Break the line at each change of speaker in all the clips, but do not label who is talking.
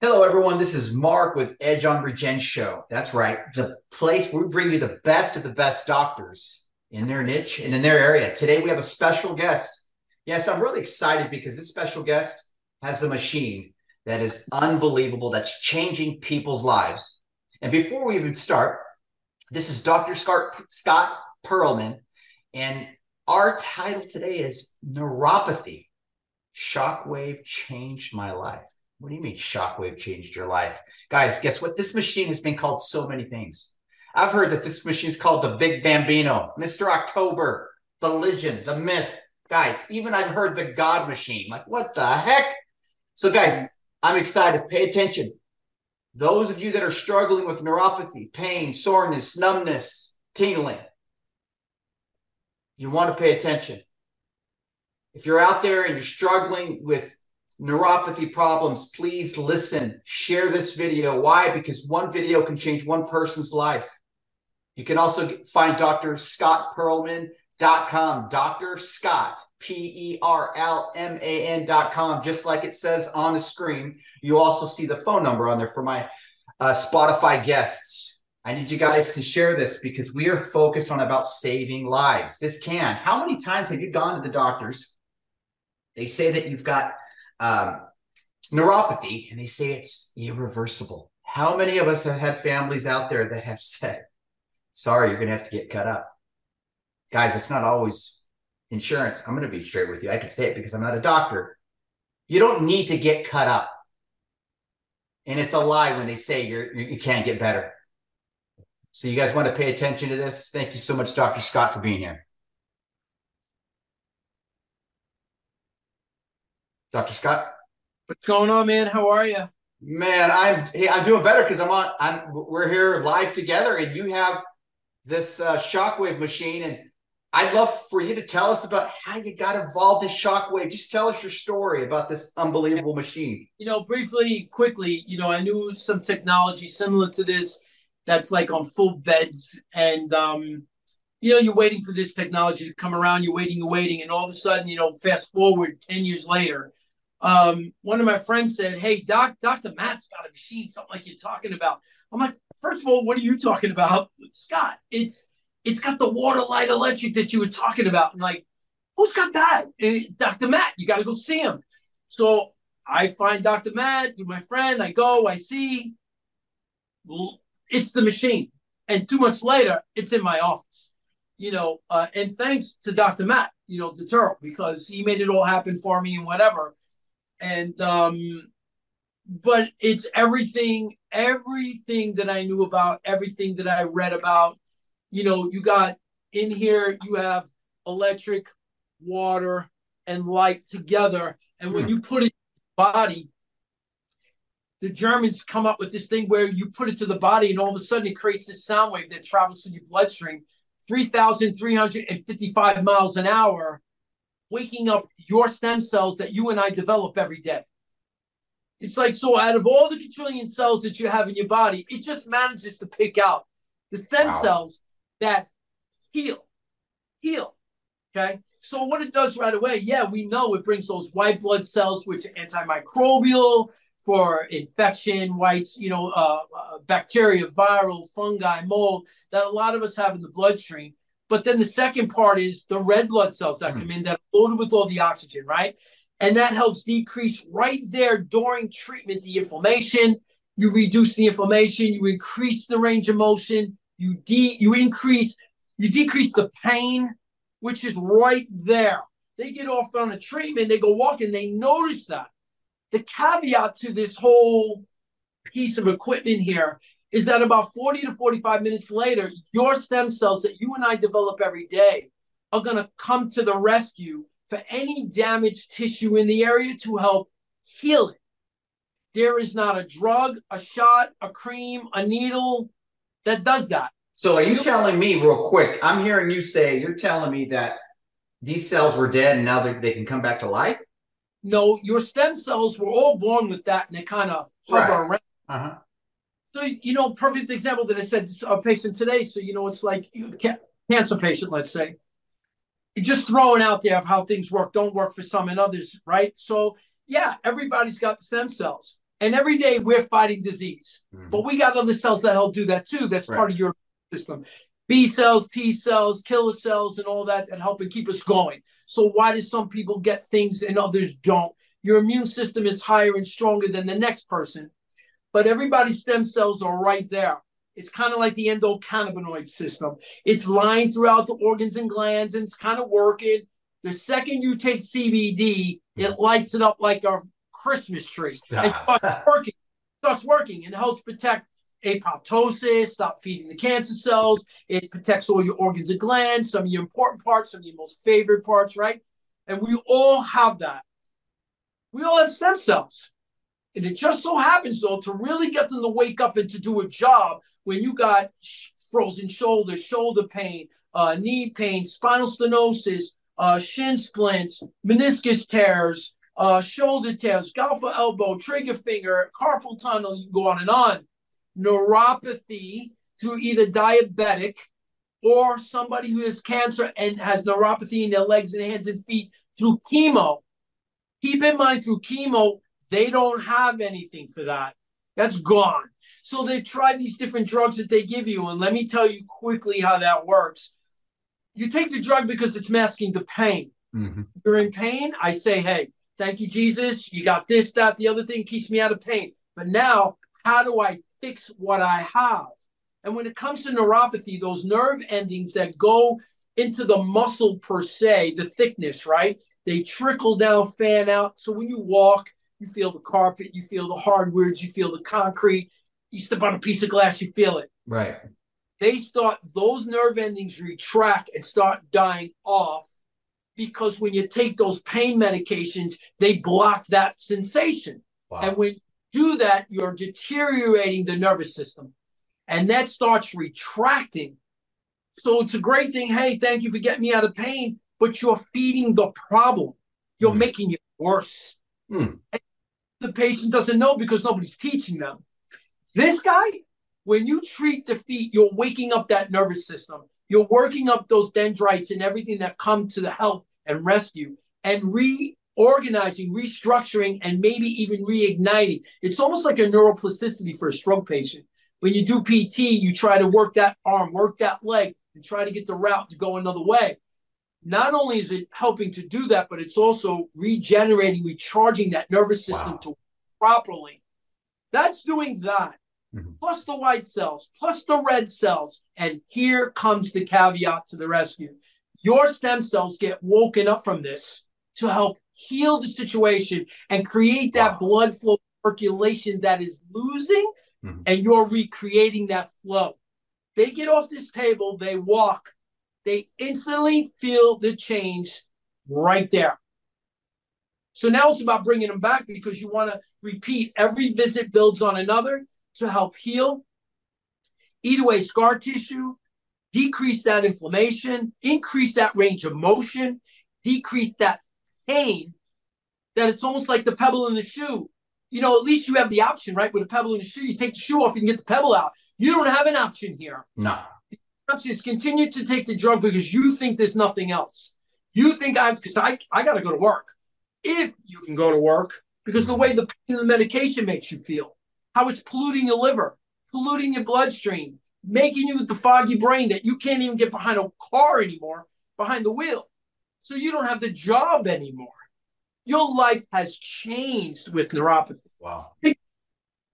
Hello, everyone. This is Mark with Edge on Regen Show. That's right, the place where we bring you the best of the best doctors in their niche and in their area. Today, we have a special guest. Yes, I'm really excited because this special guest has a machine that is unbelievable, that's changing people's lives. And before we even start, this is Dr. Scott, Perlman, and our title today is Neuropathy Shockwave Changed My Life. What do you mean shockwave changed your life? Guys, guess what? This machine has been called so many things. I've heard that this machine is called the Big Bambino, Mr. October, the legend, the myth. Guys, even I've heard the God machine. Like, what the heck? So, guys, I'm excited. Pay attention. Those of you that are struggling with neuropathy, pain, soreness, numbness, tingling, you want to pay attention. If you're out there and you're struggling with neuropathy problems, please listen, share this video. Why? Because one video can change one person's life. You can also find Dr. Scott Perlman.com, Dr. Scott, P E R L M A N.com, just like it says on the screen. You also see the phone number on there for my uh, Spotify guests. I need you guys to share this because we are focused on about saving lives. This can. How many times have you gone to the doctors? They say that you've got um, neuropathy, and they say it's irreversible. How many of us have had families out there that have said, sorry, you're going to have to get cut up? Guys, it's not always insurance. I'm going to be straight with you. I can say it because I'm not a doctor. You don't need to get cut up. And it's a lie when they say you're, you can't get better. So you guys want to pay attention to this? Thank you so much, Dr. Scott, for being here. Dr. Scott?
What's going on, man? How are you?
Man, I'm hey, I'm doing better because I'm on. I'm we're here live together, and you have this uh, shockwave machine, and I'd love for you to tell us about how you got involved in shockwave. Just tell us your story about this unbelievable machine.
You know, briefly, quickly. You know, I knew some technology similar to this that's like on full beds, and um, you know, you're waiting for this technology to come around. You're waiting, you're waiting, and all of a sudden, you know, fast forward ten years later um, one of my friends said, Hey, Doc, Dr. Matt's got a machine, something like you're talking about. I'm like, first of all, what are you talking about? Scott, it's it's got the water light electric that you were talking about. I'm like, who's got that? And Dr. Matt, you gotta go see him. So I find Dr. Matt through my friend, I go, I see it's the machine. And two months later, it's in my office. You know, uh, and thanks to Dr. Matt, you know, the turtle, because he made it all happen for me and whatever and um but it's everything everything that i knew about everything that i read about. You know you got in here you have electric water and light together. And when hmm. you put it in the body the germans come up with this thing where you put it to the body and all of a sudden it creates this sound wave that travels through your bloodstream. 3355 miles an hour waking up your stem cells that you and I develop every day. It's like so out of all the quadrillion cells that you have in your body, it just manages to pick out the stem wow. cells that heal. Heal. Okay. So what it does right away, yeah, we know it brings those white blood cells, which are antimicrobial for infection, whites, you know, uh, uh, bacteria, viral, fungi, mold that a lot of us have in the bloodstream. But then the second part is the red blood cells that mm come in that are loaded with all the oxygen, right? And that helps decrease right there during treatment the inflammation. You reduce the inflammation, you increase the range of motion, you de you increase, you decrease the pain, which is right there. They get off on a treatment, they go walking, they notice that. The caveat to this whole piece of equipment here is that about 40 to 45 minutes later, your stem cells that you and I develop every day are going to come to the rescue for any damaged tissue in the area to help heal it. There is not a drug, a shot, a cream, a needle that does that.
So, are you telling me, real quick? I'm hearing you say you're telling me that these cells were dead and now they can come back to life?
No, your stem cells were all born with that and they kind of hover right. around. Uh-huh. So you know, perfect example that I said a patient today. So you know, it's like cancer patient, let's say, just throwing out there of how things work, don't work for some and others, right? So yeah, everybody's got stem cells. And every day we're fighting disease.
Mhm.
But we got other cells that help do that too. That's
Right.
part of your system. B cells, T cells, killer cells, and all that that help and keep us going. So why do some people get things and others don't? Your immune system is higher and stronger than the next person, but everybody's stem cells are right there. It's kind of like the endocannabinoid system. It's lined throughout the organs and glands, and it's kind of working. The second you take CBD, mm-hmm. it lights it up like a Christmas tree. It starts working. Starts working and helps protect apoptosis, stop feeding the cancer cells. It protects all your organs and glands, some of your important parts, some of your most favorite parts, right? And we all have that. We all have stem cells. And it just so happens, though, to really get them to wake up and to do a job when you got frozen shoulders, shoulder pain, uh, knee pain, spinal stenosis, uh, shin splints, meniscus tears, uh, shoulder tears, golfer elbow, trigger finger, carpal tunnel, you can go on and on. Neuropathy through either diabetic or somebody who has cancer and has neuropathy in their legs and hands and feet through chemo. Keep in mind, through chemo, they don't have anything for that. That's gone. So they try these different drugs that they give you. And let me tell you quickly how that works. You take the drug because it's masking the pain.
Mhm.
You're in pain. I say, hey, thank you, Jesus. You got this, that, the other thing keeps me out of pain. But now, how do I fix what I have? And when it comes to neuropathy, those nerve endings that go into the muscle per se, the thickness, right? They trickle down, fan out. So when you walk, you feel the carpet, you feel the hardwoods, you feel the concrete. You step on a piece of glass, you feel it
Right.
they start those nerve endings retract and start dying off because when you take those pain medications they block that sensation
Wow.
and when you do that you're deteriorating the nervous system and that starts retracting so it's a great thing hey thank you for getting me out of pain but you're feeding the problem you're
Hmm.
making it worse
Hmm.
And the patient doesn't know because nobody's teaching them this guy when you treat the feet, you're waking up that nervous system. You're working up those dendrites and everything that come to the help and rescue and reorganizing, restructuring, and maybe even reigniting. It's almost like a neuroplasticity for a stroke patient. When you do PT, you try to work that arm, work that leg, and try to get the route to go another way. Not only is it helping to do that, but it's also regenerating, recharging that nervous system
Wow.
to properly. That's doing that
Mhm.
plus the white cells, plus the red cells. And here comes the caveat to the rescue. Your stem cells get woken up from this to help heal the situation and create that
Wow.
blood flow circulation that is losing,
Mhm.
and you're recreating that flow. They get off this table, they walk, they instantly feel the change right there. So now it's about bringing them back because you want to repeat every visit builds on another to help heal, eat away scar tissue, decrease that inflammation, increase that range of motion, decrease that pain. That it's almost like the pebble in the shoe. You know, at least you have the option, right? With a pebble in the shoe, you take the shoe off, you can get the pebble out. You don't have an option here.
No.
Is continue to take the drug because you think there's nothing else. You think I, because I, I got to go to work. If you can go to work, because the way the pain of the medication makes you feel, how it's polluting your liver, polluting your bloodstream, making you with the foggy brain that you can't even get behind a car anymore, behind the wheel. So you don't have the job anymore. Your life has changed with neuropathy.
Wow.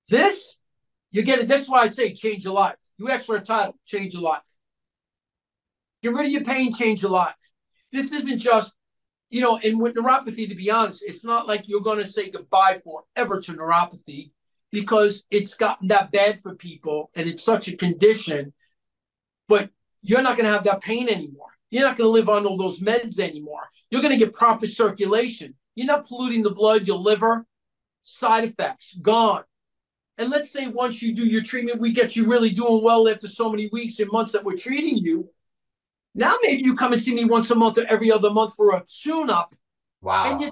This, you get it. That's why I say change your life. You ask for a title, change your life. Get rid of your pain, change your life. This isn't just, you know, and with neuropathy, to be honest, it's not like you're going to say goodbye forever to neuropathy because it's gotten that bad for people and it's such a condition. But you're not going to have that pain anymore. You're not going to live on all those meds anymore. You're going to get proper circulation. You're not polluting the blood, your liver, side effects gone. And let's say once you do your treatment, we get you really doing well after so many weeks and months that we're treating you. Now maybe you come and see me once a month or every other month for a tune-up,
Wow.
and you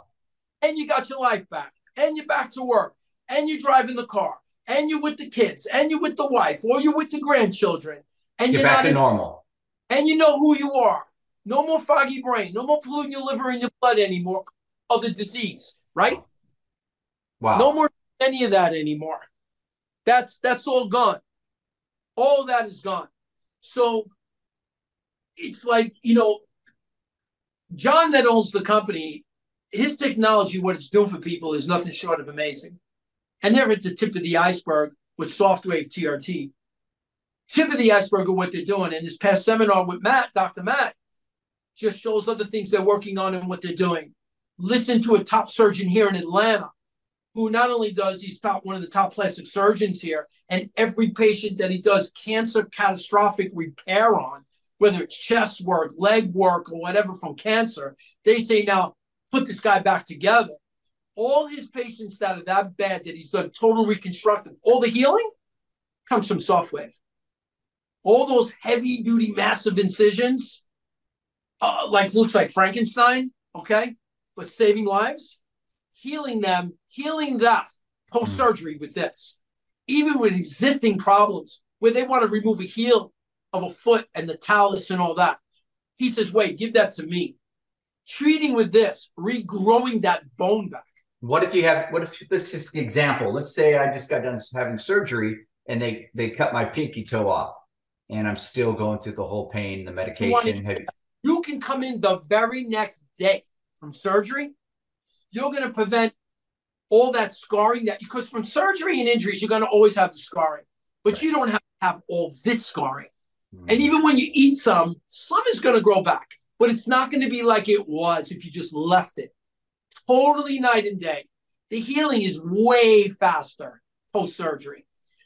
and you got your life back, and you're back to work, and you're driving the car, and you're with the kids, and you're with the wife, or you're with the grandchildren, and
Get
you're
back
not
to
in-
normal.
and you know who you are. No more foggy brain, no more polluting your liver and your blood anymore of the disease, right?
Wow.
No more any of that anymore. That's that's all gone. All that is gone. So it's like, you know, John that owns the company, his technology, what it's doing for people is nothing short of amazing. And they're at the tip of the iceberg with SoftWave TRT. Tip of the iceberg of what they're doing. And this past seminar with Matt, Dr. Matt, just shows other things they're working on and what they're doing. Listen to a top surgeon here in Atlanta who not only does he's top one of the top plastic surgeons here, and every patient that he does cancer catastrophic repair on, whether it's chest work, leg work, or whatever from cancer, they say now put this guy back together. All his patients that are that bad that he's done total reconstructive, all the healing comes from SoftWave. All those heavy duty massive incisions, uh, like looks like Frankenstein, okay, but saving lives healing them, healing that post surgery with this, even with existing problems where they want to remove a heel of a foot and the talus and all that. He says, wait, give that to me. Treating with this, regrowing that bone back.
What if you have, what if, this is an example. Let's say I just got done having surgery and they, they cut my pinky toe off and I'm still going through the whole pain, the medication.
You, you can come in the very next day from surgery you're going to prevent all that scarring that because from surgery and injuries you're going to always have the scarring but right. you don't have to have all this scarring mm-hmm. and even when you eat some some is going to grow back but it's not going to be like it was if you just left it. Totally night and day. The healing is way faster post surgery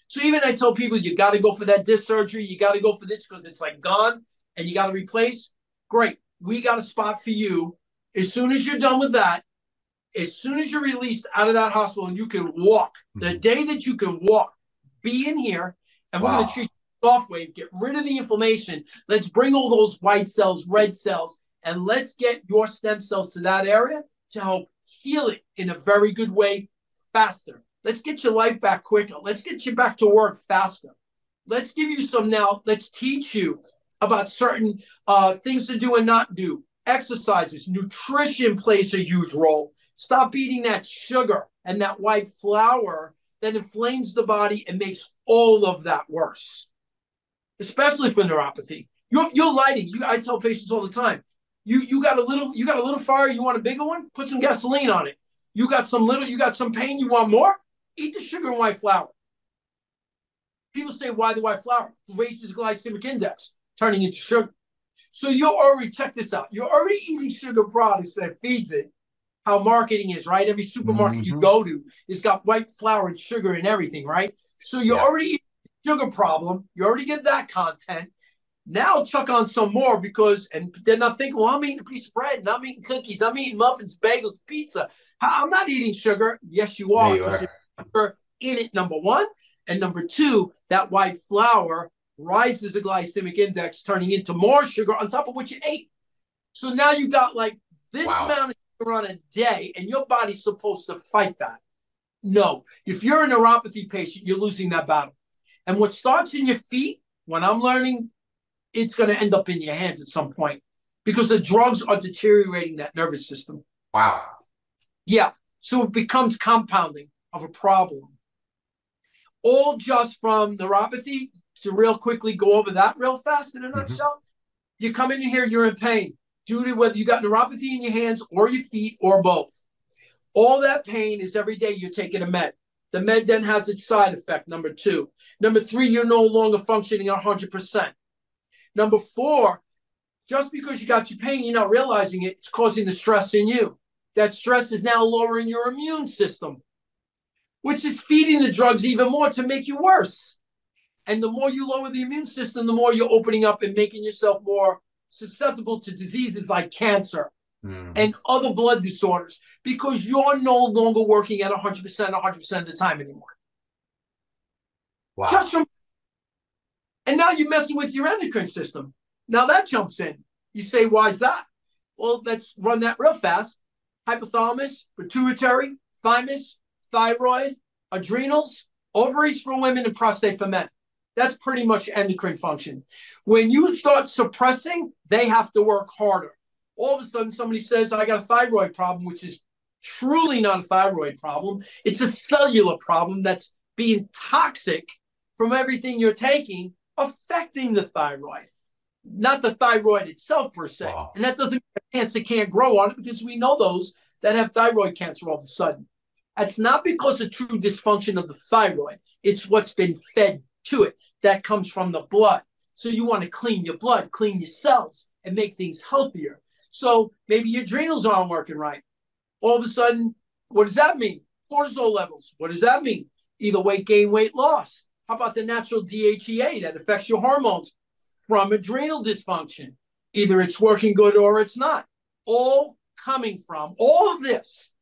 so even i tell people you got to go for that disc surgery. You got to go for this because it's like gone and you got to replace. Great. We got a spot for you. As soon as you're done with that as soon as you're released out of that hospital and you can walk, the mm-hmm. day that you can walk, be in here and we're wow. going to treat soft wave, get rid of the inflammation. Let's bring all those white cells, red cells, and let's get your stem cells to that area to help heal it in a very good way faster. Let's get your life back quicker. Let's get you back to work faster. Let's give you some now. Let's teach you about certain uh, things to do and not do. Exercises, nutrition plays a huge role. Stop eating that sugar and that white flour that inflames the body and makes all of that worse, especially for neuropathy. You're, you're lighting. You, I tell patients all the time. You you got a little you got a little fire. You want a bigger one? Put some gasoline on it. You got some little. You got some pain. You want more? Eat the sugar and white flour. People say, why the white flour? Raises glycemic index, turning into sugar. So you're already check this out. You're already eating sugar products that feeds it how marketing is, right? Every supermarket mm-hmm. you go to it's got white flour and sugar and everything, right? So you yeah. already sugar problem. You already get that content. Now chuck on some more because, and then I think, well, I'm eating a piece of bread and I'm eating cookies, I'm eating muffins, bagels, pizza. I'm not eating sugar. Yes, you are. You are. Sugar in it, number one. And number two, that white flour rises the glycemic index, turning into more sugar on top of what you ate. So now you got like this wow. amount of on a day and your body's supposed to fight that. No, if you're a neuropathy patient, you're losing that battle. And what starts in your feet, when I'm learning, it's going to end up in your hands at some point because the drugs are deteriorating that nervous system.
Wow.
Yeah. So it becomes compounding of a problem. All just from neuropathy to real quickly go over that real fast in a mm-hmm. nutshell. You come in here, you're in pain due to whether you got neuropathy in your hands or your feet or both. All that pain is every day you're taking a med. The med then has its side effect, number two. Number three, you're no longer functioning at 100%. Number four, just because you got your pain, you're not realizing it, it's causing the stress in you. That stress is now lowering your immune system, which is feeding the drugs even more to make you worse. And the more you lower the immune system, the more you're opening up and making yourself more susceptible to diseases like cancer mm. and other blood disorders because you're no longer working at 100% 100% of the time anymore.
Wow. Just from,
and now you're messing with your endocrine system. Now that jumps in. You say, why is that? Well, let's run that real fast. Hypothalamus, pituitary, thymus, thyroid, adrenals, ovaries for women, and prostate for men. That's pretty much endocrine function. When you start suppressing, they have to work harder. All of a sudden, somebody says, I got a thyroid problem, which is truly not a thyroid problem. It's a cellular problem that's being toxic from everything you're taking, affecting the thyroid, not the thyroid itself per se. Wow. And that doesn't mean cancer can't grow on it because we know those that have thyroid cancer all of a sudden. That's not because of true dysfunction of the thyroid. It's what's been fed to it that comes from the blood. So you want to clean your blood, clean your cells, and make things healthier. So maybe your adrenals aren't working right. All of a sudden, what does that mean? Cortisol levels. What does that mean? Either weight gain, weight loss. How about the natural DHEA that affects your hormones from adrenal dysfunction? Either it's working good or it's not. All coming from all of this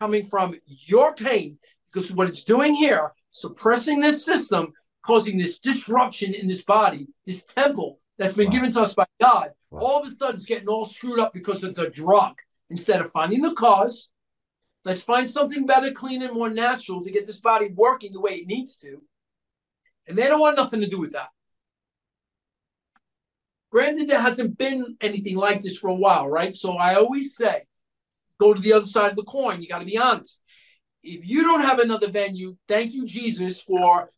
coming from your pain because what it's doing here, suppressing this system, causing this disruption in this body, this temple that's been wow. given to us by God, wow. all of a sudden it's getting all screwed up because of the drug. Instead of finding the cause, let's find something better, clean, and more natural to get this body working the way it needs to. And they don't want nothing to do with that. Granted, there hasn't been anything like this for a while, right? So I always say, go to the other side of the coin. You got to be honest. If you don't have another venue, thank you, Jesus, for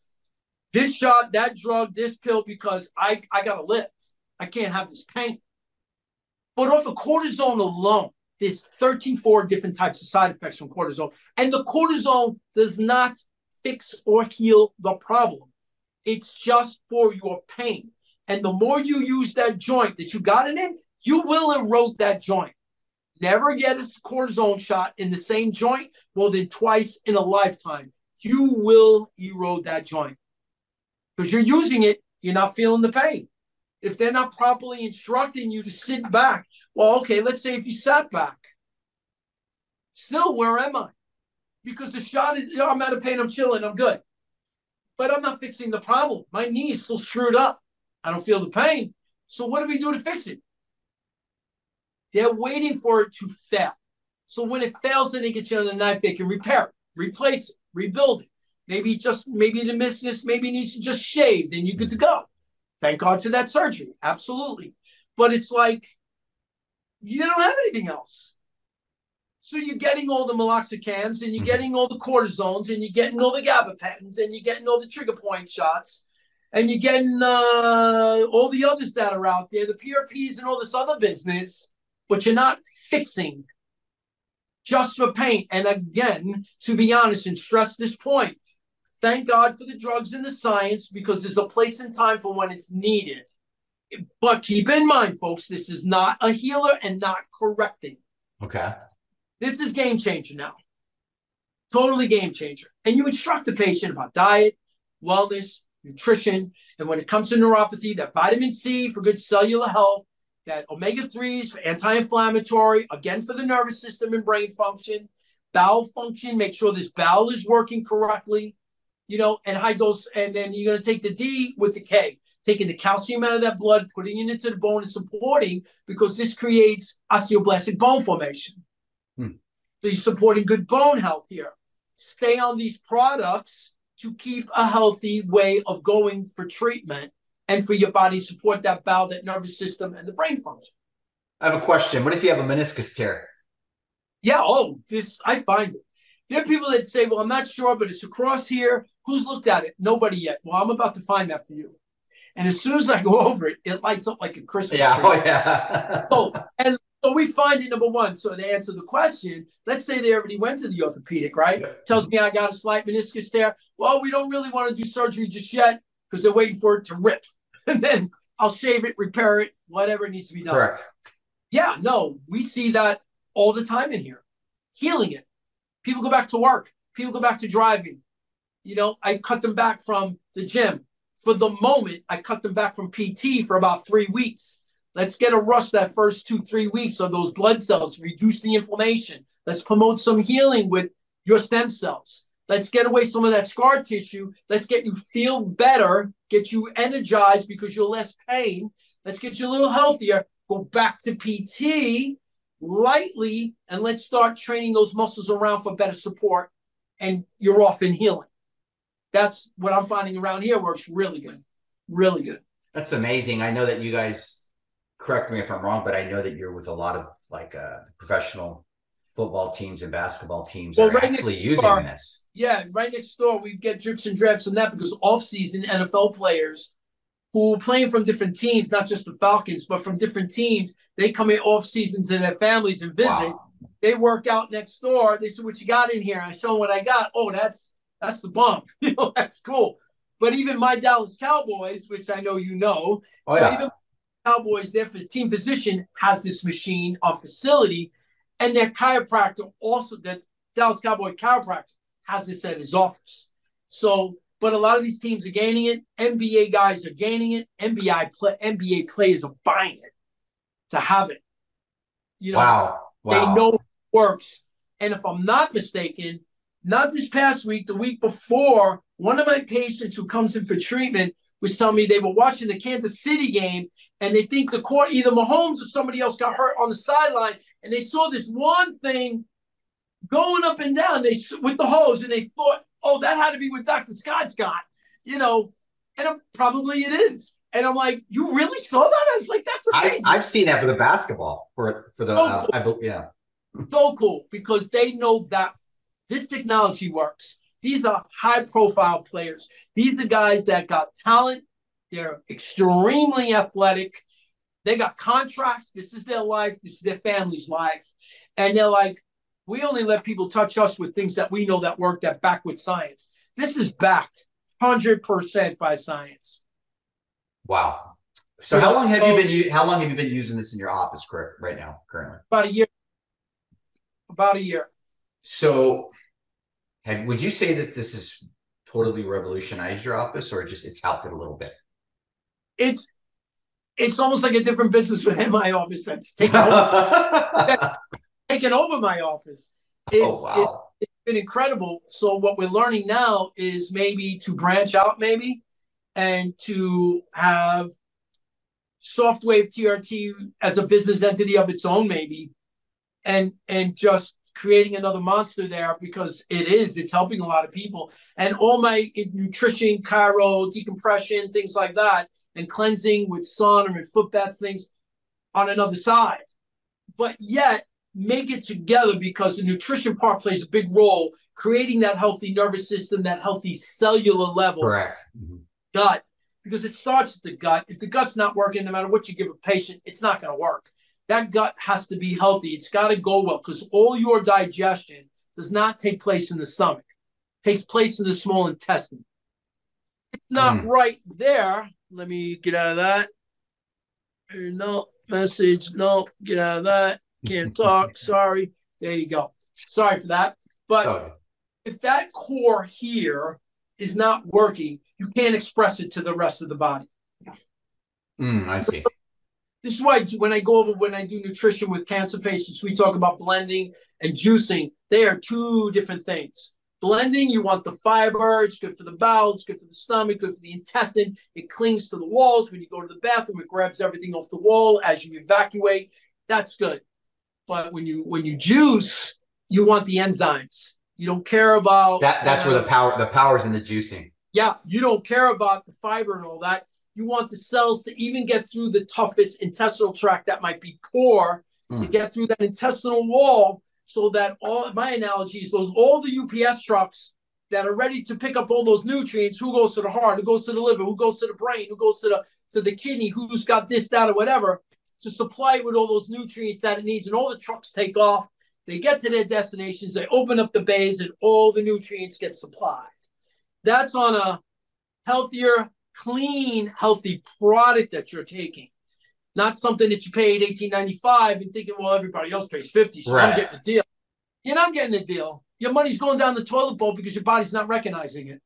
this shot, that drug, this pill, because I, I got to live. I can't have this pain. But off of cortisone alone, there's 13, four different types of side effects from cortisone. And the cortisone does not fix or heal the problem. It's just for your pain. And the more you use that joint that you got it in, you will erode that joint. Never get a cortisone shot in the same joint more than twice in a lifetime. You will erode that joint because you're using it, you're not feeling the pain. If they're not properly instructing you to sit back, well, okay, let's say if you sat back, still, where am I? Because the shot is, you know, I'm out of pain, I'm chilling, I'm good. But I'm not fixing the problem. My knee is still screwed up. I don't feel the pain. So what do we do to fix it? They're waiting for it to fail. So when it fails, then they get you on the knife. They can repair it, replace it, rebuild it. Maybe just maybe the meniscus maybe needs to just shave. Then you're good to go. Thank God for that surgery. Absolutely. But it's like you don't have anything else. So you're getting all the meloxicams and you're mm-hmm. getting all the cortisones and you're getting all the gabapentins and you're getting all the trigger point shots and you're getting uh, all the others that are out there, the PRPs and all this other business but you're not fixing just for pain. And again, to be honest and stress this point, thank God for the drugs and the science because there's a place and time for when it's needed. But keep in mind, folks, this is not a healer and not correcting.
Okay.
This is game changer now. Totally game changer. And you instruct the patient about diet, wellness, nutrition, and when it comes to neuropathy, that vitamin C for good cellular health, that omega 3s for anti inflammatory, again for the nervous system and brain function, bowel function, make sure this bowel is working correctly, you know, and high dose. And then you're going to take the D with the K, taking the calcium out of that blood, putting it into the bone and supporting because this creates osteoblastic bone formation. You're supporting good bone health here. Stay on these products to keep a healthy way of going for treatment and for your body to support that bowel, that nervous system, and the brain function.
I have a question. What if you have a meniscus tear?
Yeah. Oh, this I find it. There are people that say, "Well, I'm not sure, but it's across here." Who's looked at it? Nobody yet. Well, I'm about to find that for you. And as soon as I go over it, it lights up like a Christmas
yeah,
tree.
Oh, yeah.
so, and so we find it number one. So to answer the question, let's say they already went to the orthopedic, right? Yeah. Tells me I got a slight meniscus tear. Well, we don't really want to do surgery just yet because they're waiting for it to rip. and then I'll shave it, repair it, whatever needs to be done.
Correct.
Yeah, no, we see that all the time in here. Healing it. People go back to work. People go back to driving. You know, I cut them back from the gym. For the moment, I cut them back from PT for about three weeks. Let's get a rush that first two, three weeks of those blood cells, reduce the inflammation. Let's promote some healing with your stem cells. Let's get away some of that scar tissue. Let's get you feel better, get you energized because you're less pain. Let's get you a little healthier. Go back to PT lightly and let's start training those muscles around for better support. And you're off in healing. That's what I'm finding around here works really good. Really good.
That's amazing. I know that you guys correct me if I'm wrong, but I know that you're with a lot of like uh, professional football teams and basketball teams
Well,
are
right
actually using
door-
this.
Yeah, right next door we get drips and drabs on that because off-season NFL players who are playing from different teams, not just the Falcons, but from different teams, they come in off-season to their families and visit.
Wow.
They work out next door. They said, "What you got in here?" I show them what I got. Oh, that's that's the bump. you know, that's cool. But even my Dallas Cowboys, which I know you know,
Oh
so
yeah.
even Cowboys, their team physician has this machine on facility, and their chiropractor also, that Dallas Cowboy chiropractor has this at his office. So, but a lot of these teams are gaining it. NBA guys are gaining it. NBA play, NBA players are buying it to have it. You know,
wow. Wow.
they know it works. And if I'm not mistaken, not this past week, the week before, one of my patients who comes in for treatment was telling me they were watching the Kansas City game and they think the court, either Mahomes or somebody else got hurt on the sideline, and they saw this one thing going up and down they with the hose, and they thought, oh, that had to be what Dr. Scott's got, you know, and probably it is. And I'm like, you really saw that? I was like, that's
I,
amazing.
I've seen that for the basketball for for the
Oh,
uh,
cool.
I, yeah
so cool because they know that this technology works. These are high profile players. These are guys that got talent. They're extremely athletic. They got contracts. This is their life. This is their family's life. And they're like, we only let people touch us with things that we know that work, that back with science. This is backed 100% by science.
wow. So how long have you been how long have you been using this in your office right now currently?
About a year. About a year.
So have would you say that this has totally revolutionized your office or just it's helped it a little bit?
It's it's almost like a different business within my office that's taken over,
oh
taken over my office. Oh, it's, it-
wow.
it's been incredible. So what we're learning now is maybe to branch out, maybe, and to have Softwave TRT as a business entity of its own, maybe, and and just creating another monster there because it is it's helping a lot of people and all my nutrition chiro decompression things like that and cleansing with sauna and foot baths things on another side but yet make it together because the nutrition part plays a big role creating that healthy nervous system that healthy cellular level
Correct. Mhm.
gut because it starts at the gut. If the gut's not working, no matter what you give a patient, it's not going to work. That gut has to be healthy. It's got to go well because all your digestion does not take place in the stomach. It takes place in the small intestine. It's not
Mm.
right there. Let me get out of that. No message. No, get out of that. Can't talk. Sorry. There you go. Sorry for that. But
Oh,
if that core here is not working, you can't express it to the rest of the body.
mm, I see.
This is why when I go over when I do nutrition with cancer patients, we talk about blending and juicing. They are two different things. Blending, you want the fiber, it's good for the bowel, it's good for the stomach, good for the intestine. It clings to the walls. When you go to the bathroom, it grabs everything off the wall as you evacuate. That's good. But when you when you juice, you want the enzymes. You don't care about
That that's where the power the power's in the juicing.
yeah, you don't care about the fiber and all that. You want the cells to even get through the toughest intestinal tract that might be poor to
Mm.
get through that intestinal wall so that all my analogy is those all the UPS trucks that are ready to pick up all those nutrients, who goes to the heart, who goes to the liver, who goes to the brain, who goes to the to the kidney, who's got this, that, or whatever, to supply it with all those nutrients that it needs. And all the trucks take off. They get to their destinations, they open up the bays, and all the nutrients get supplied. That's on a healthier, clean, healthy product that you're taking. Not something that you paid eighteen ninety five and thinking, well, everybody else pays fifty, so I'm getting a deal. You're not getting a deal. Your money's going down the toilet bowl because your body's not recognizing it.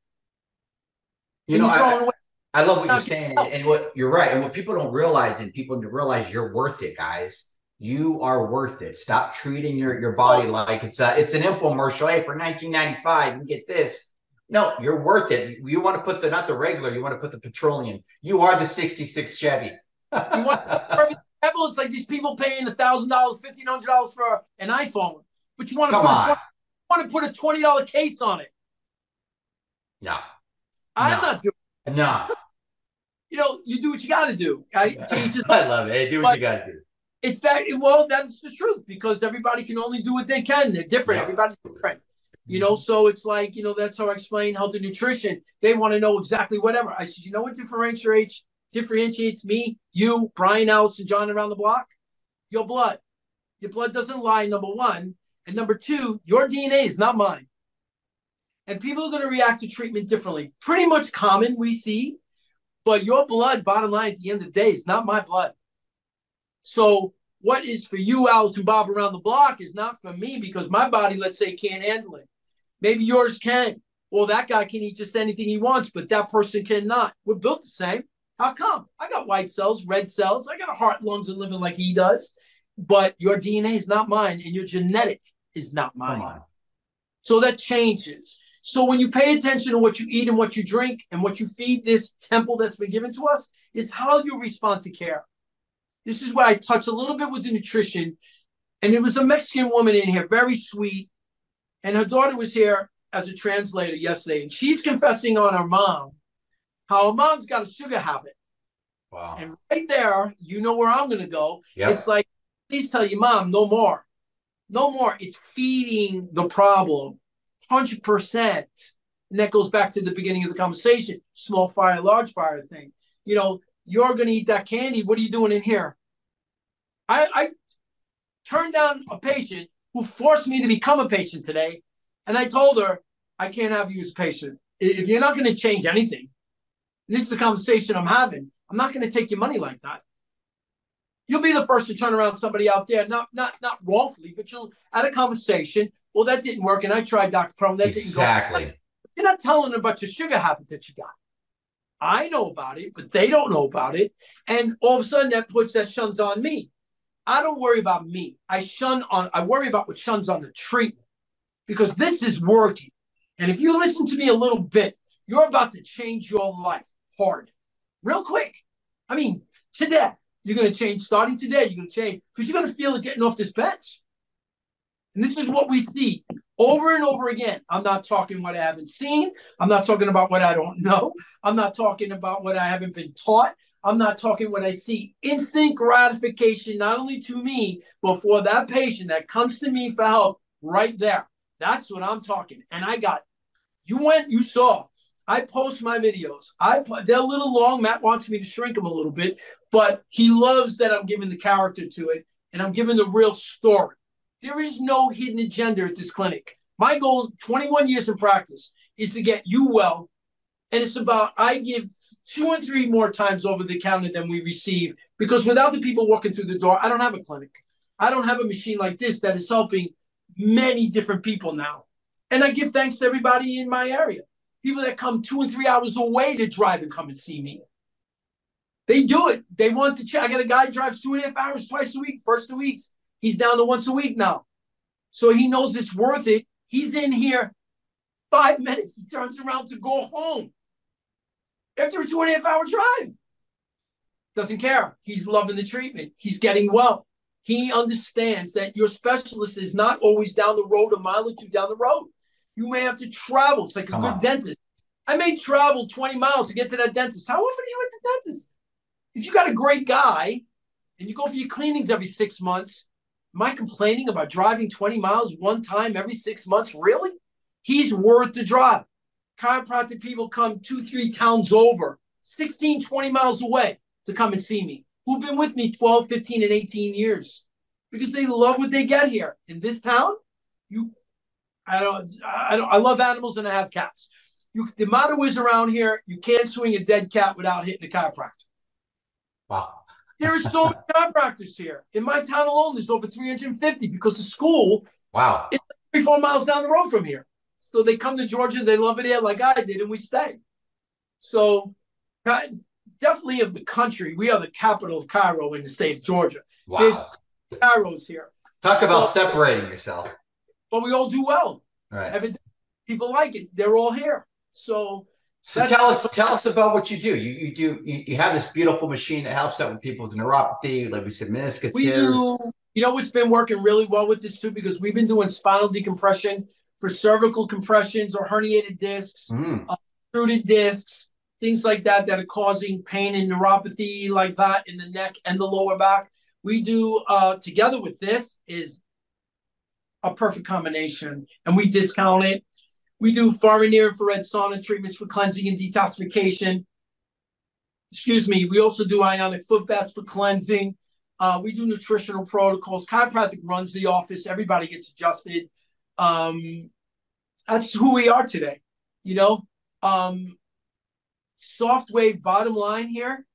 You
And
know, I, I love what you're saying,
help.
and what you're right, and what people don't realize, and people need to realize you're worth it, guys. You are worth it. Stop treating your your body like it's a it's an infomercial. Hey, for 1995, you get this. No, you're worth it. You want to put the not the regular, you want to put the petroleum. You are the 66 Chevy.
You want it's like these people paying thousand dollars, fifteen hundred dollars for an iPhone, but you want to
Come
put a
on.
20, want to put a twenty dollar case on it.
No,
I'm
No.
not doing.
no.
You know, you do what you got to do. I,
I love it. Hey, do what you got to do.
It's that well, that's the truth because everybody can only do what they can. They're different.
Yeah.
Everybody's different. You know, so it's like, you know, that's how I explain health and nutrition. They want to know exactly whatever. I said, you know what differentiates differentiates me, you, Brian, Allison, John around the block? Your blood. Your blood doesn't lie, number one. And number two, your DNA is not mine. And people are going to react to treatment differently. Pretty much common, we see. But your blood, bottom line, at the end of the day, is not my blood. So what is for you, Alice and Bob around the block is not for me because my body, let's say, can't handle it. Maybe yours can. Well, that guy can eat just anything he wants, but that person cannot. We're built the same. How come? I got white cells, red cells. I got a heart, lungs, and liver like he does. But your DNA is not mine, and your genetic is not mine. So that changes. So when you pay attention to what you eat and what you drink and what you feed this temple that's been given to us, is how you respond to care. This is where I touch a little bit with the nutrition. And there was a Mexican woman in here, very sweet. And her daughter was here as a translator yesterday. And she's confessing on her mom how her mom's got a sugar habit.
Wow.
And right there, you know where I'm going to go.
Yep.
It's like, please tell your mom no more. No more. It's feeding the problem 100%. And that goes back to the beginning of the conversation small fire, large fire thing. You know, you're going to eat that candy. What are you doing in here? I, I turned down a patient who forced me to become a patient today. And I told her, I can't have you as a patient. If you're not going to change anything, this is a conversation I'm having. I'm not going to take your money like that. You'll be the first to turn around somebody out there, not not not wrongfully, but you'll at a conversation. Well, that didn't work, and I tried Dr. Prom. That
exactly.
didn't go. You're not telling them about your sugar habit that you got. I know about it, but they don't know about it. And all of a sudden that puts that shuns on me. I don't worry about me. I shun on I worry about what shuns on the treatment because this is working. And if you listen to me a little bit, you're about to change your life hard, real quick. I mean, today, you're going to change. Starting today, you're going to change because you're going to feel it getting off this bench. And this is what we see over and over again. I'm not talking what I haven't seen. I'm not talking about what I don't know. I'm not talking about what I haven't been taught. I'm not talking what I see. Instant gratification, not only to me, but for that patient that comes to me for help right there. That's what I'm talking. And I got, you went, you saw. I post my videos. I they're a little long. Matt wants me to shrink them a little bit, but he loves that I'm giving the character to it and I'm giving the real story. There is no hidden agenda at this clinic. My goal 21 years of practice is to get you well. And it's about I give two and three more times over the counter than we receive because without the people walking through the door, I don't have a clinic. I don't have a machine like this that is helping many different people now. And I give thanks to everybody in my area. People that come two and three hours away to drive and come and see me. They do it. They want to check. I got a guy drives two and a half hours twice a week, first two weeks. He's down to once a week now. So he knows it's worth it. He's in here five minutes. He turns around to go home after a two and a half hour drive. Doesn't care. He's loving the treatment. He's getting well. He understands that your specialist is not always down the road, a mile or two down the road. You may have to travel. It's like a
Come
good
on.
dentist. I may travel 20 miles to get to that dentist. How often are you at the dentist? If you got a great guy and you go for your cleanings every six months, am I complaining about driving 20 miles one time every six months? Really? He's worth the drive. Chiropractic people come two, three towns over, 16, 20 miles away to come and see me, who've been with me 12, 15, and 18 years because they love what they get here. In this town, you I don't I don't I love animals and I have cats. You the motto is around here, you can't swing a dead cat without hitting a chiropractor.
Wow.
There are so many chiropractors here. In my town alone, there's over 350 because the school
Wow.
is three, four miles down the road from here. So they come to Georgia, they love it here like I did, and we stay. So uh, definitely of the country, we are the capital of chiro in the state of Georgia. There's
Wow.
chiro's here,
Talk about
Well-
separating yourself.
but we all do well.
Right.
Evidently, people like it. They're all here. So
So tell us, tell us about what you do. You you do you, you have this beautiful machine that helps out with people with neuropathy, like we said, meniscus
we
tears.
do. You know what's been working really well with this too, because we've been doing spinal decompression for cervical compressions or herniated discs,
Mm,
protruded discs, things like that that are causing pain and neuropathy like that in the neck and the lower back. we do uh, together with this is a perfect combination, and we discount it. We do far and near infrared sauna treatments for cleansing and detoxification. Excuse me. We also do ionic foot baths for cleansing. Uh, we do nutritional protocols. Chiropractic runs the office. Everybody gets adjusted. Um, that's who we are today. You know, um, Softwave. Bottom line here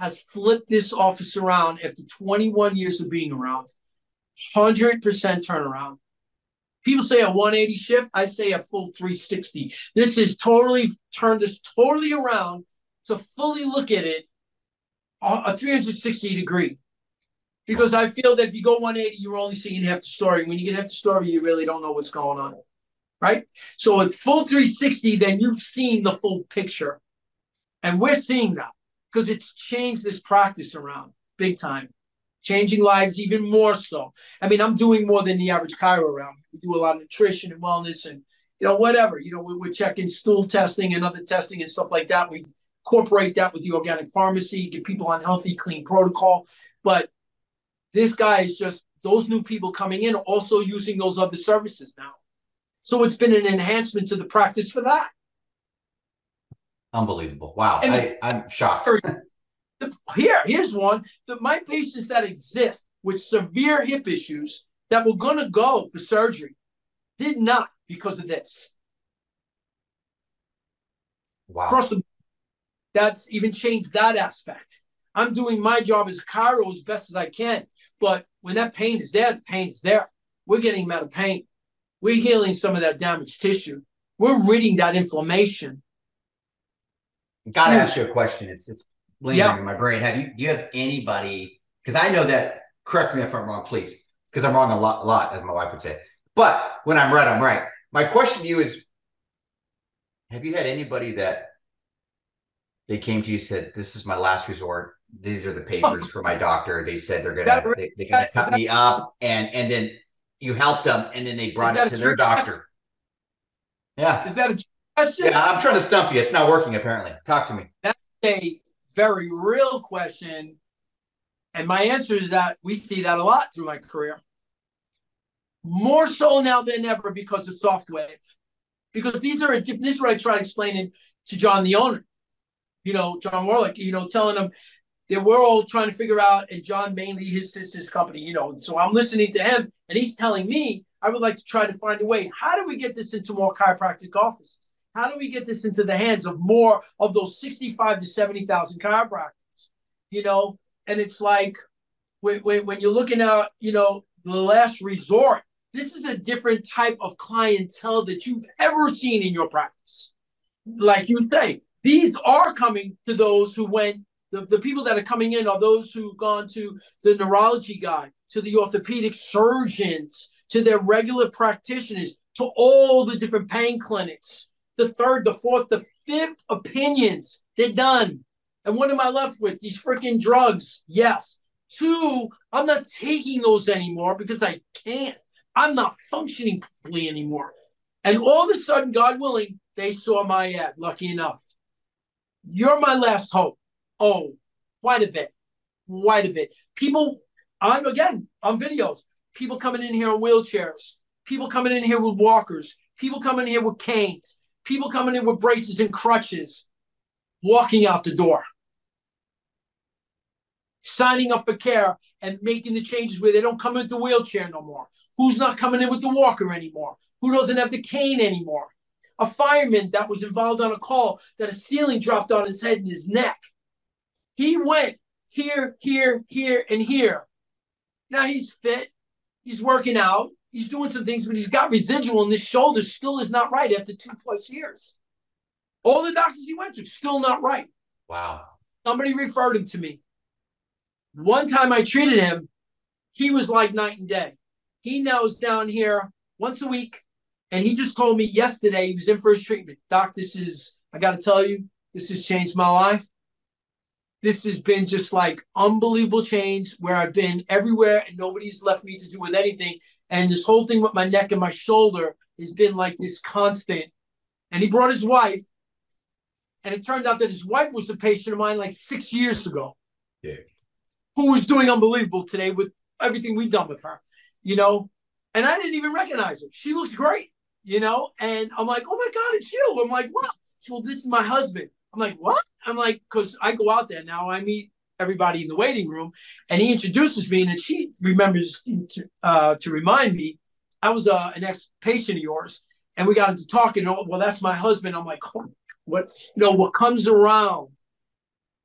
has flipped this office around after 21 years of being around. 100% turnaround. People say a 180 shift. I say a full 360. This is totally turned this totally around to fully look at it a 360 degree. Because I feel that if you go 180, you're only seeing half the story. When you get half the story, you really don't know what's going on. Right? So at full 360, then you've seen the full picture. And we're seeing that because it's changed this practice around big time, changing lives even more so. I mean, I'm doing more than the average chiro around. We do a lot of nutrition and wellness and, you know, whatever. You know, we, we're checking stool testing and other testing and stuff like that. We incorporate that with the organic pharmacy, get people on healthy, clean protocol. But this guy is just those new people coming in also using those other services now. So it's been an enhancement to the practice for that.
Unbelievable. Wow. And I, I'm shocked.
the, here, here's one that my patients that exist with severe hip issues that were going to go for surgery did not because of this.
Wow.
Across the, that's even changed that aspect. I'm doing my job as a chiro as best as I can. But when that pain is there, the pain is there. We're getting them out of pain. We're healing some of that damaged tissue. We're ridding that inflammation.
Got to ask you a question. It's it's lingering yeah. in my brain. Have you do you have anybody? Because I know that. Correct me if I'm wrong, please. Because I'm wrong a lot, a lot, as my wife would say. But when I'm right, I'm right. My question to you is: Have you had anybody that they came to you said, "This is my last resort. These are the papers for my doctor. They said they're gonna they, are gonna cut me up, and and then you helped them, and then they brought it to their doctor." Yeah.
Is that a question?
Yeah, I'm trying to stump you. It's not working apparently. Talk to me.
That's a very real question. And my answer is that we see that a lot through my career. More so now than ever because of Softwave. Because these are a different, this is what I try explaining to John, the owner, you know, John Warlick, you know, telling him that we're all trying to figure out, and John mainly his sister's company, you know. So I'm listening to him and he's telling me I would like to try to find a way. How do we get this into more chiropractic offices? How do we get this into the hands of more of those 65 to 70,000 chiropractors? You know, and it's like when, when, when you're looking at, you know, the last resort, this is a different type of clientele that you've ever seen in your practice. Like you say, these are coming to those who went, the, the people that are coming in are those who've gone to the neurology guy, to the orthopedic surgeons, to their regular practitioners, to all the different pain clinics, the third, the fourth, the fifth opinions. They're done. And what am I left with? These freaking drugs. Yes. Two, I'm not taking those anymore because I can't. I'm not functioning properly anymore. And all of a sudden, God willing, they saw my ad. Lucky enough. You're my last hope. Oh, quite a bit. Quite a bit. People on again on videos, people coming in here in wheelchairs, people coming in here with walkers, people coming in here with canes, people coming in with braces and crutches, walking out the door, signing up for care and making the changes where they don't come into the wheelchair no more. Who's not coming in with the walker anymore? Who doesn't have the cane anymore? A fireman that was involved on a call that a ceiling dropped on his head and his neck. He went here, here, here, and here. Now he's fit. He's working out he's doing some things, but he's got residual, and this shoulder still is not right after two plus years. All the doctors he went to, still not right.
Wow.
Somebody referred him to me. One time I treated him, he was like night and day. He now is down here once a week, and he just told me yesterday he was in for his treatment. Doc, this is, I got to tell you, this has changed my life. This has been just like unbelievable change where I've been everywhere and nobody's left me to do with anything. And this whole thing with my neck and my shoulder has been like this constant. And he brought his wife, and it turned out that his wife was a patient of mine like six years ago.
Yeah.
who was doing unbelievable today with everything we've done with her, you know. And I didn't even recognize her. She looks great, you know. And I'm like, oh my God, it's you. I'm like, what? She, well, this is my husband. I'm like, what? I'm like, because I go out there now. I meet everybody in the waiting room, and he introduces me, and she remembers to, uh, to remind me I was uh, an ex patient of yours, and we got into talking. Oh, well, that's my husband. I'm like, oh, what? You know, what comes around.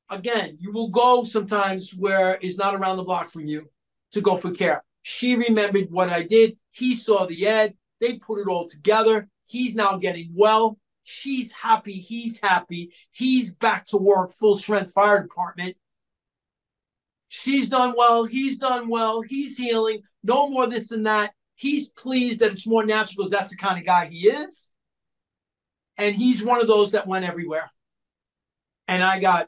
Again, you will go sometimes where it's not around the block from you to go for care. She remembered what I did. He saw the ad. They put it all together. He's now getting well. She's happy. He's happy. He's back to work, full strength fire department. She's done well. He's done well. He's healing. No more this and that. He's pleased that it's more natural because that's the kind of guy he is. And he's one of those that went everywhere. And I got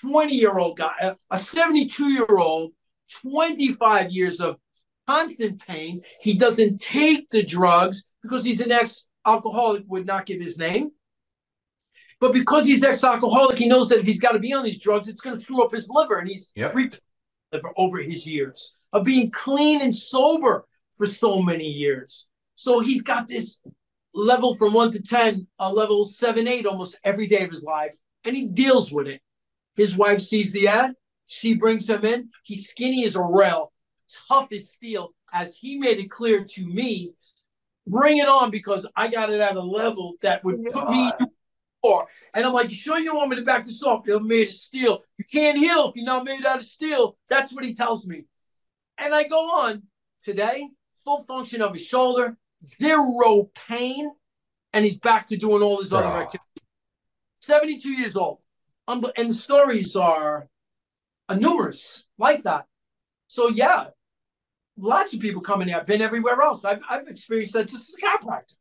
20 year old guy, uh, a 72 year old, 25 years of constant pain. He doesn't take the drugs because he's an ex alcoholic, would not give his name. But because he's ex alcoholic, he knows that if he's got to be on these drugs, it's going to screw up his liver. And he's
yep.
liver over his years of being clean and sober for so many years. So he's got this level from one to 10, a level seven, eight almost every day of his life. And he deals with it. His wife sees the ad. She brings him in. He's skinny as a rail, tough as steel, as he made it clear to me bring it on because I got it at a level that would put me for. And I'm like, you sure you don't want me to back this off? You're made of steel. You can't heal if you're not made out of steel. That's what he tells me. And I go on today, full function of his shoulder, zero pain, and he's back to doing all his other ah. activities. 72 years old. and the stories are numerous like that. So yeah, lots of people coming here. I've been everywhere else. I've, I've experienced that just as a chiropractor.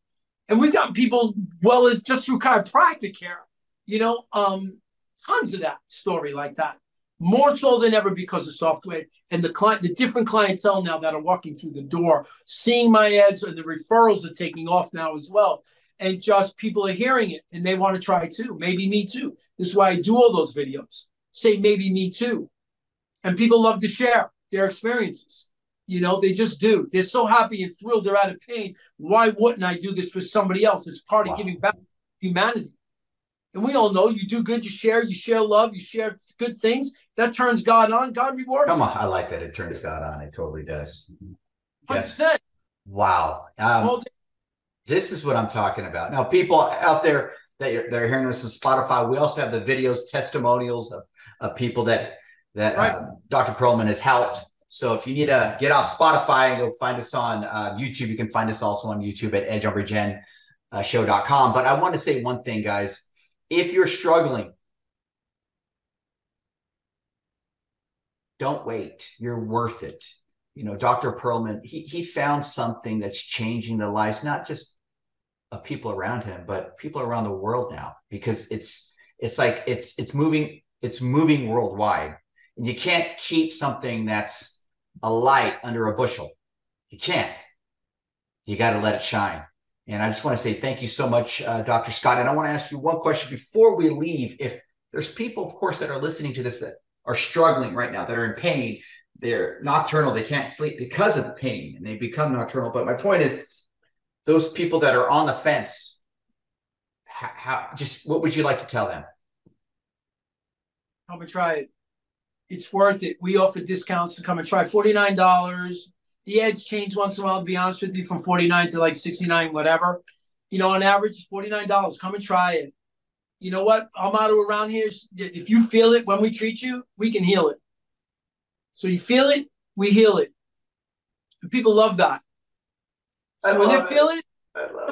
And we've gotten people, well, just through chiropractic care, you know, um, tons of that story like that. More so than ever because of Softwave and the client, the different clientele now that are walking through the door, seeing my ads and the referrals are taking off now as well. And just people are hearing it and they want to try too. Maybe me too. This is why I do all those videos. Say maybe me too. And people love to share their experiences. You know, they just do. They're so happy and thrilled. They're out of pain. Why wouldn't I do this for somebody else? It's part of giving back to humanity. And we all know you do good, you share, you share love, you share good things. That turns God on. God rewards.
Come on, I like that. It turns God on. It totally does.
Yes.
Wow. Um, this is what I'm talking about. Now, people out there that are, that are hearing this on Spotify, we also have the videos, testimonials of, of people that that right. uh, Dr. Perlman has helped so if you need to get off Spotify and go find us on uh, YouTube, you can find us also on YouTube at edgeonregen.show.com. But I want to say one thing, guys. If you're struggling, don't wait. You're worth it. You know, Dr. Perlman, he, he found something that's changing the lives, not just of people around him, but people around the world now, because it's it's like it's it's moving, it's moving worldwide. And you can't keep something that's a light under a bushel. You can't. You got to let it shine. And I just want to say thank you so much, uh, Dr. Scott. And I want to ask you one question before we leave. If there's people, of course, that are listening to this that are struggling right now, that are in pain, they're nocturnal, they can't sleep because of the pain and they become nocturnal. But my point is, those people that are on the fence, how, how just what would you like to tell them?
I'm gonna try it it's worth it. We offer discounts to come and try. $49. The ads change once in a while, to be honest with you, from 49 to like 69, whatever. You know, on average, $49. Come and try it. You know what? Our motto around here is if you feel it when we treat you, we can heal it. So you feel it, we heal it. And people love that. So when they it. feel it,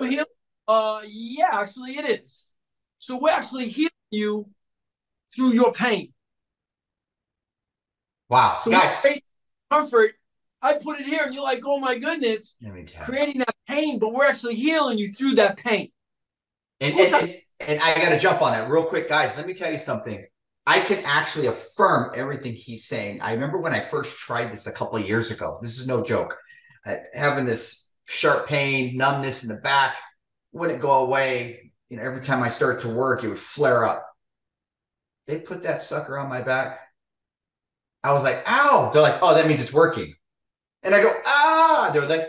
we heal. Uh, yeah, actually, it is. So we're actually healing you through your pain.
Wow.
So Guys. comfort. I put it here and you're like, oh my goodness, creating that pain, but we're actually healing you through that pain.
And, and, and, and I got to jump on that real quick, guys. Let me tell you something. I can actually affirm everything he's saying. I remember when I first tried this a couple of years ago. This is no joke. Uh, having this sharp pain, numbness in the back wouldn't go away. You know, every time I started to work, it would flare up. They put that sucker on my back I was like, ow. They're like, oh, that means it's working. And I go, ah. They're like,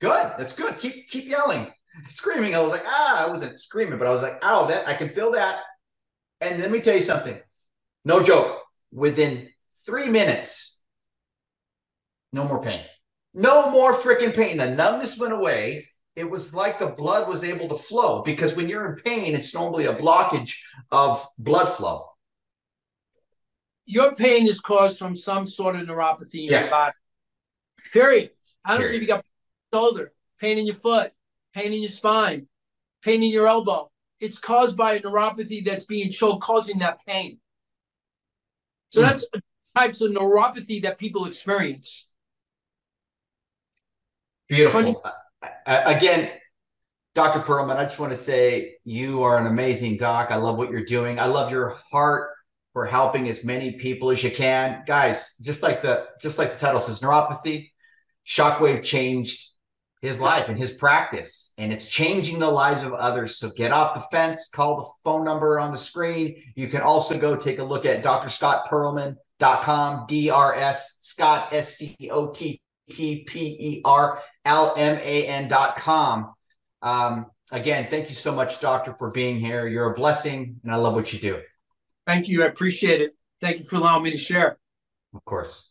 good. That's good. Keep keep yelling, screaming. I was like, ah. I wasn't screaming, but I was like, ow. That I can feel that. And let me tell you something. No joke. Within three minutes, no more pain. No more freaking pain. The numbness went away. It was like the blood was able to flow because when you're in pain, it's normally a blockage of blood flow.
Your pain is caused from some sort of neuropathy in
Yeah.
your body. Period. I don't care if you got shoulder, pain in your foot, pain in your spine, pain in your elbow. It's caused by a neuropathy that's being shown causing that pain. So
Hmm.
that's types of neuropathy that people experience.
Beautiful. I- I- again, Dr. Perlman, I just want to say you are an amazing doc. I love what you're doing. I love your heart for helping as many people as you can. Guys, just like the just like the title says, neuropathy, Shockwave changed his life and his practice, and it's changing the lives of others. So get off the fence, call the phone number on the screen. You can also go take a look at drscottperlman.com, D-R-S Scott S C O T T P E R L M A N dot com. Um, again, thank you so much, Doctor, for being here. You're a blessing, and I love what you do.
Thank you. I appreciate it. Thank you for allowing me to share.
Of course.